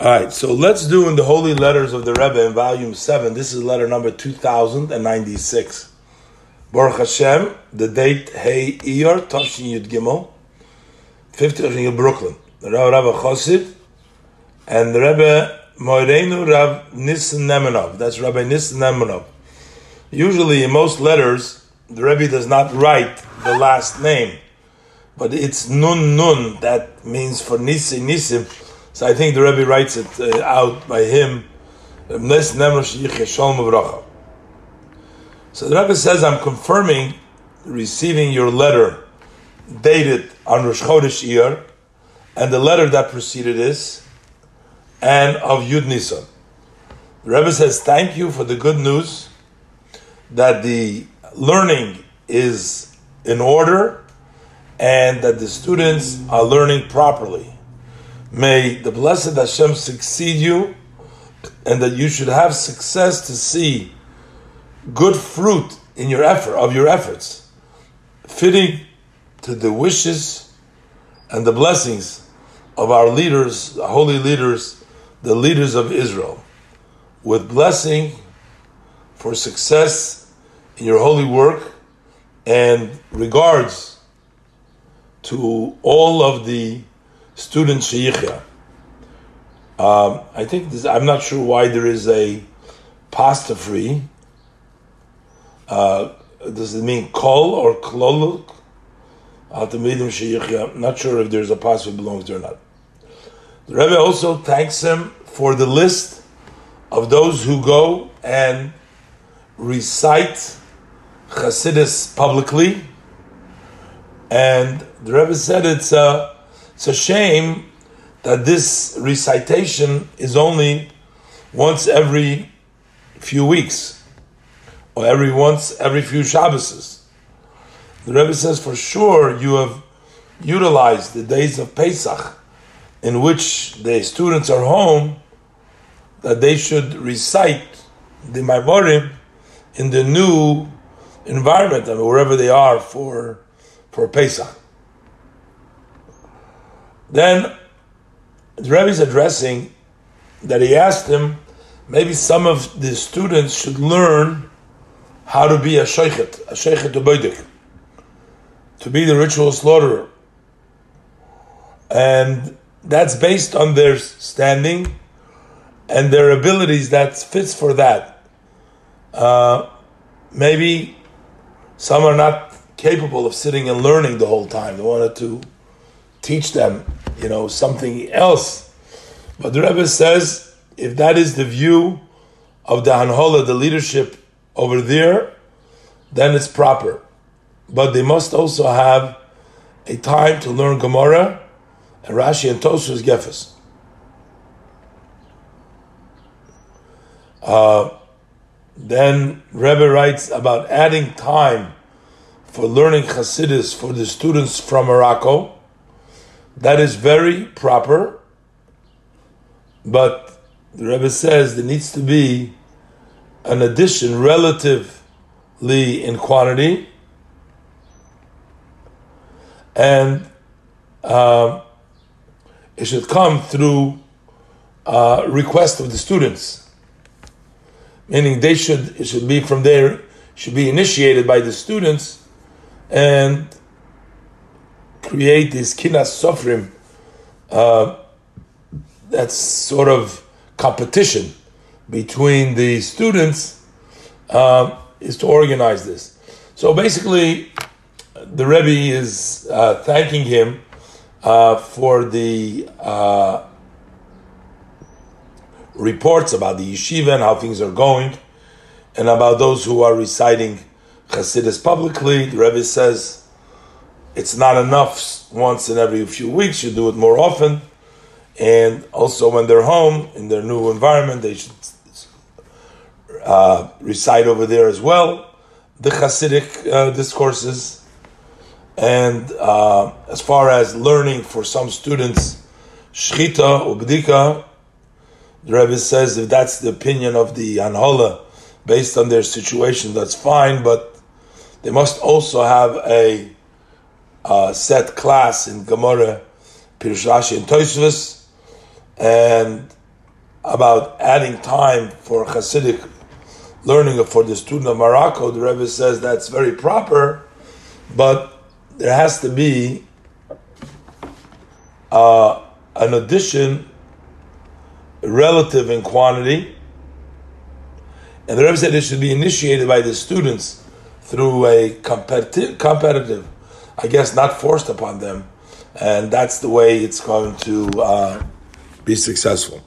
All right, so let's do in the Holy Letters of the Rebbe in volume 7. This is letter number 2096. Baruch Hashem, the date Hey Iyar, Tashin Yud Gimel, 50th in Brooklyn. The Rebbe Rabbi Chosid, and the Rebbe Moirenu Rav Nissen Nemenov. That's Rabbi Nissen Nemenov. Usually in most letters, the Rebbe does not write the last name, but it's Nun Nun, that means for Nisi Nisim. So I think the Rebbe writes it uh, out by him. So the Rebbe says, I'm confirming receiving your letter dated on Rosh Chodesh Iyar, and the letter that preceded this, and of Yud Nisan. The Rebbe says, thank you for the good news that the learning is in order and that the students are learning properly. May the blessed Hashem succeed you, and that you should have success to see good fruit in your effort of your efforts, fitting to the wishes and the blessings of our leaders, the holy leaders, the leaders of Israel, with blessing for success in your holy work and regards to all of the student sheyichya. Um, I think this, I'm not sure why there is a pasta free. Uh, does it mean kol or kloluk? I'm not sure if there's a pasta belongs there or not. The Rebbe also thanks him for the list of those who go and recite Chassidus publicly. And the Rebbe said it's a it's a shame that this recitation is only once every few weeks, or every once every few Shabbases. The Rebbe says for sure you have utilized the days of Pesach, in which the students are home, that they should recite the Maimorim in the new environment, I mean, wherever they are for for Pesach. Then the Rebbe is addressing that he asked him, maybe some of the students should learn how to be a sheikhet, a sheikhet to to be the ritual slaughterer. And that's based on their standing and their abilities that fits for that. Uh, maybe some are not capable of sitting and learning the whole time. They wanted to teach them, you know, something else. But the Rebbe says if that is the view of the Hanhola, the leadership over there, then it's proper. But they must also have a time to learn Gemara and Rashi and Tosfos Gefes. Uh, then Rebbe writes about adding time for learning Hasidus for the students from Morocco that is very proper, but the Rebbe says there needs to be an addition relatively in quantity, and uh, it should come through uh, request of the students, meaning they should it should be from there should be initiated by the students, and create this kinas sofrim, uh, that's sort of competition between the students, uh, is to organize this. So basically, the Rebbe is uh, thanking him uh, for the uh, reports about the yeshiva and how things are going, and about those who are reciting Chassidus publicly. The Rebbe says it's not enough once in every few weeks. You do it more often, and also when they're home in their new environment, they should uh, recite over there as well the Hasidic uh, discourses. And uh, as far as learning for some students, shchita or bdika, the Rebbe says if that's the opinion of the Hanhola, based on their situation, that's fine, but they must also have a uh, set class in Gemara, Pirush Rashi, and Tosfos, and about adding time for Hasidic learning for the student of Morocco, the Rebbe says that's very proper, but there has to be uh, an addition relative in quantity. And the Rebbe said it should be initiated by the students through a competitive, competitive, I guess not forced upon them. And that's the way it's going to uh, be successful.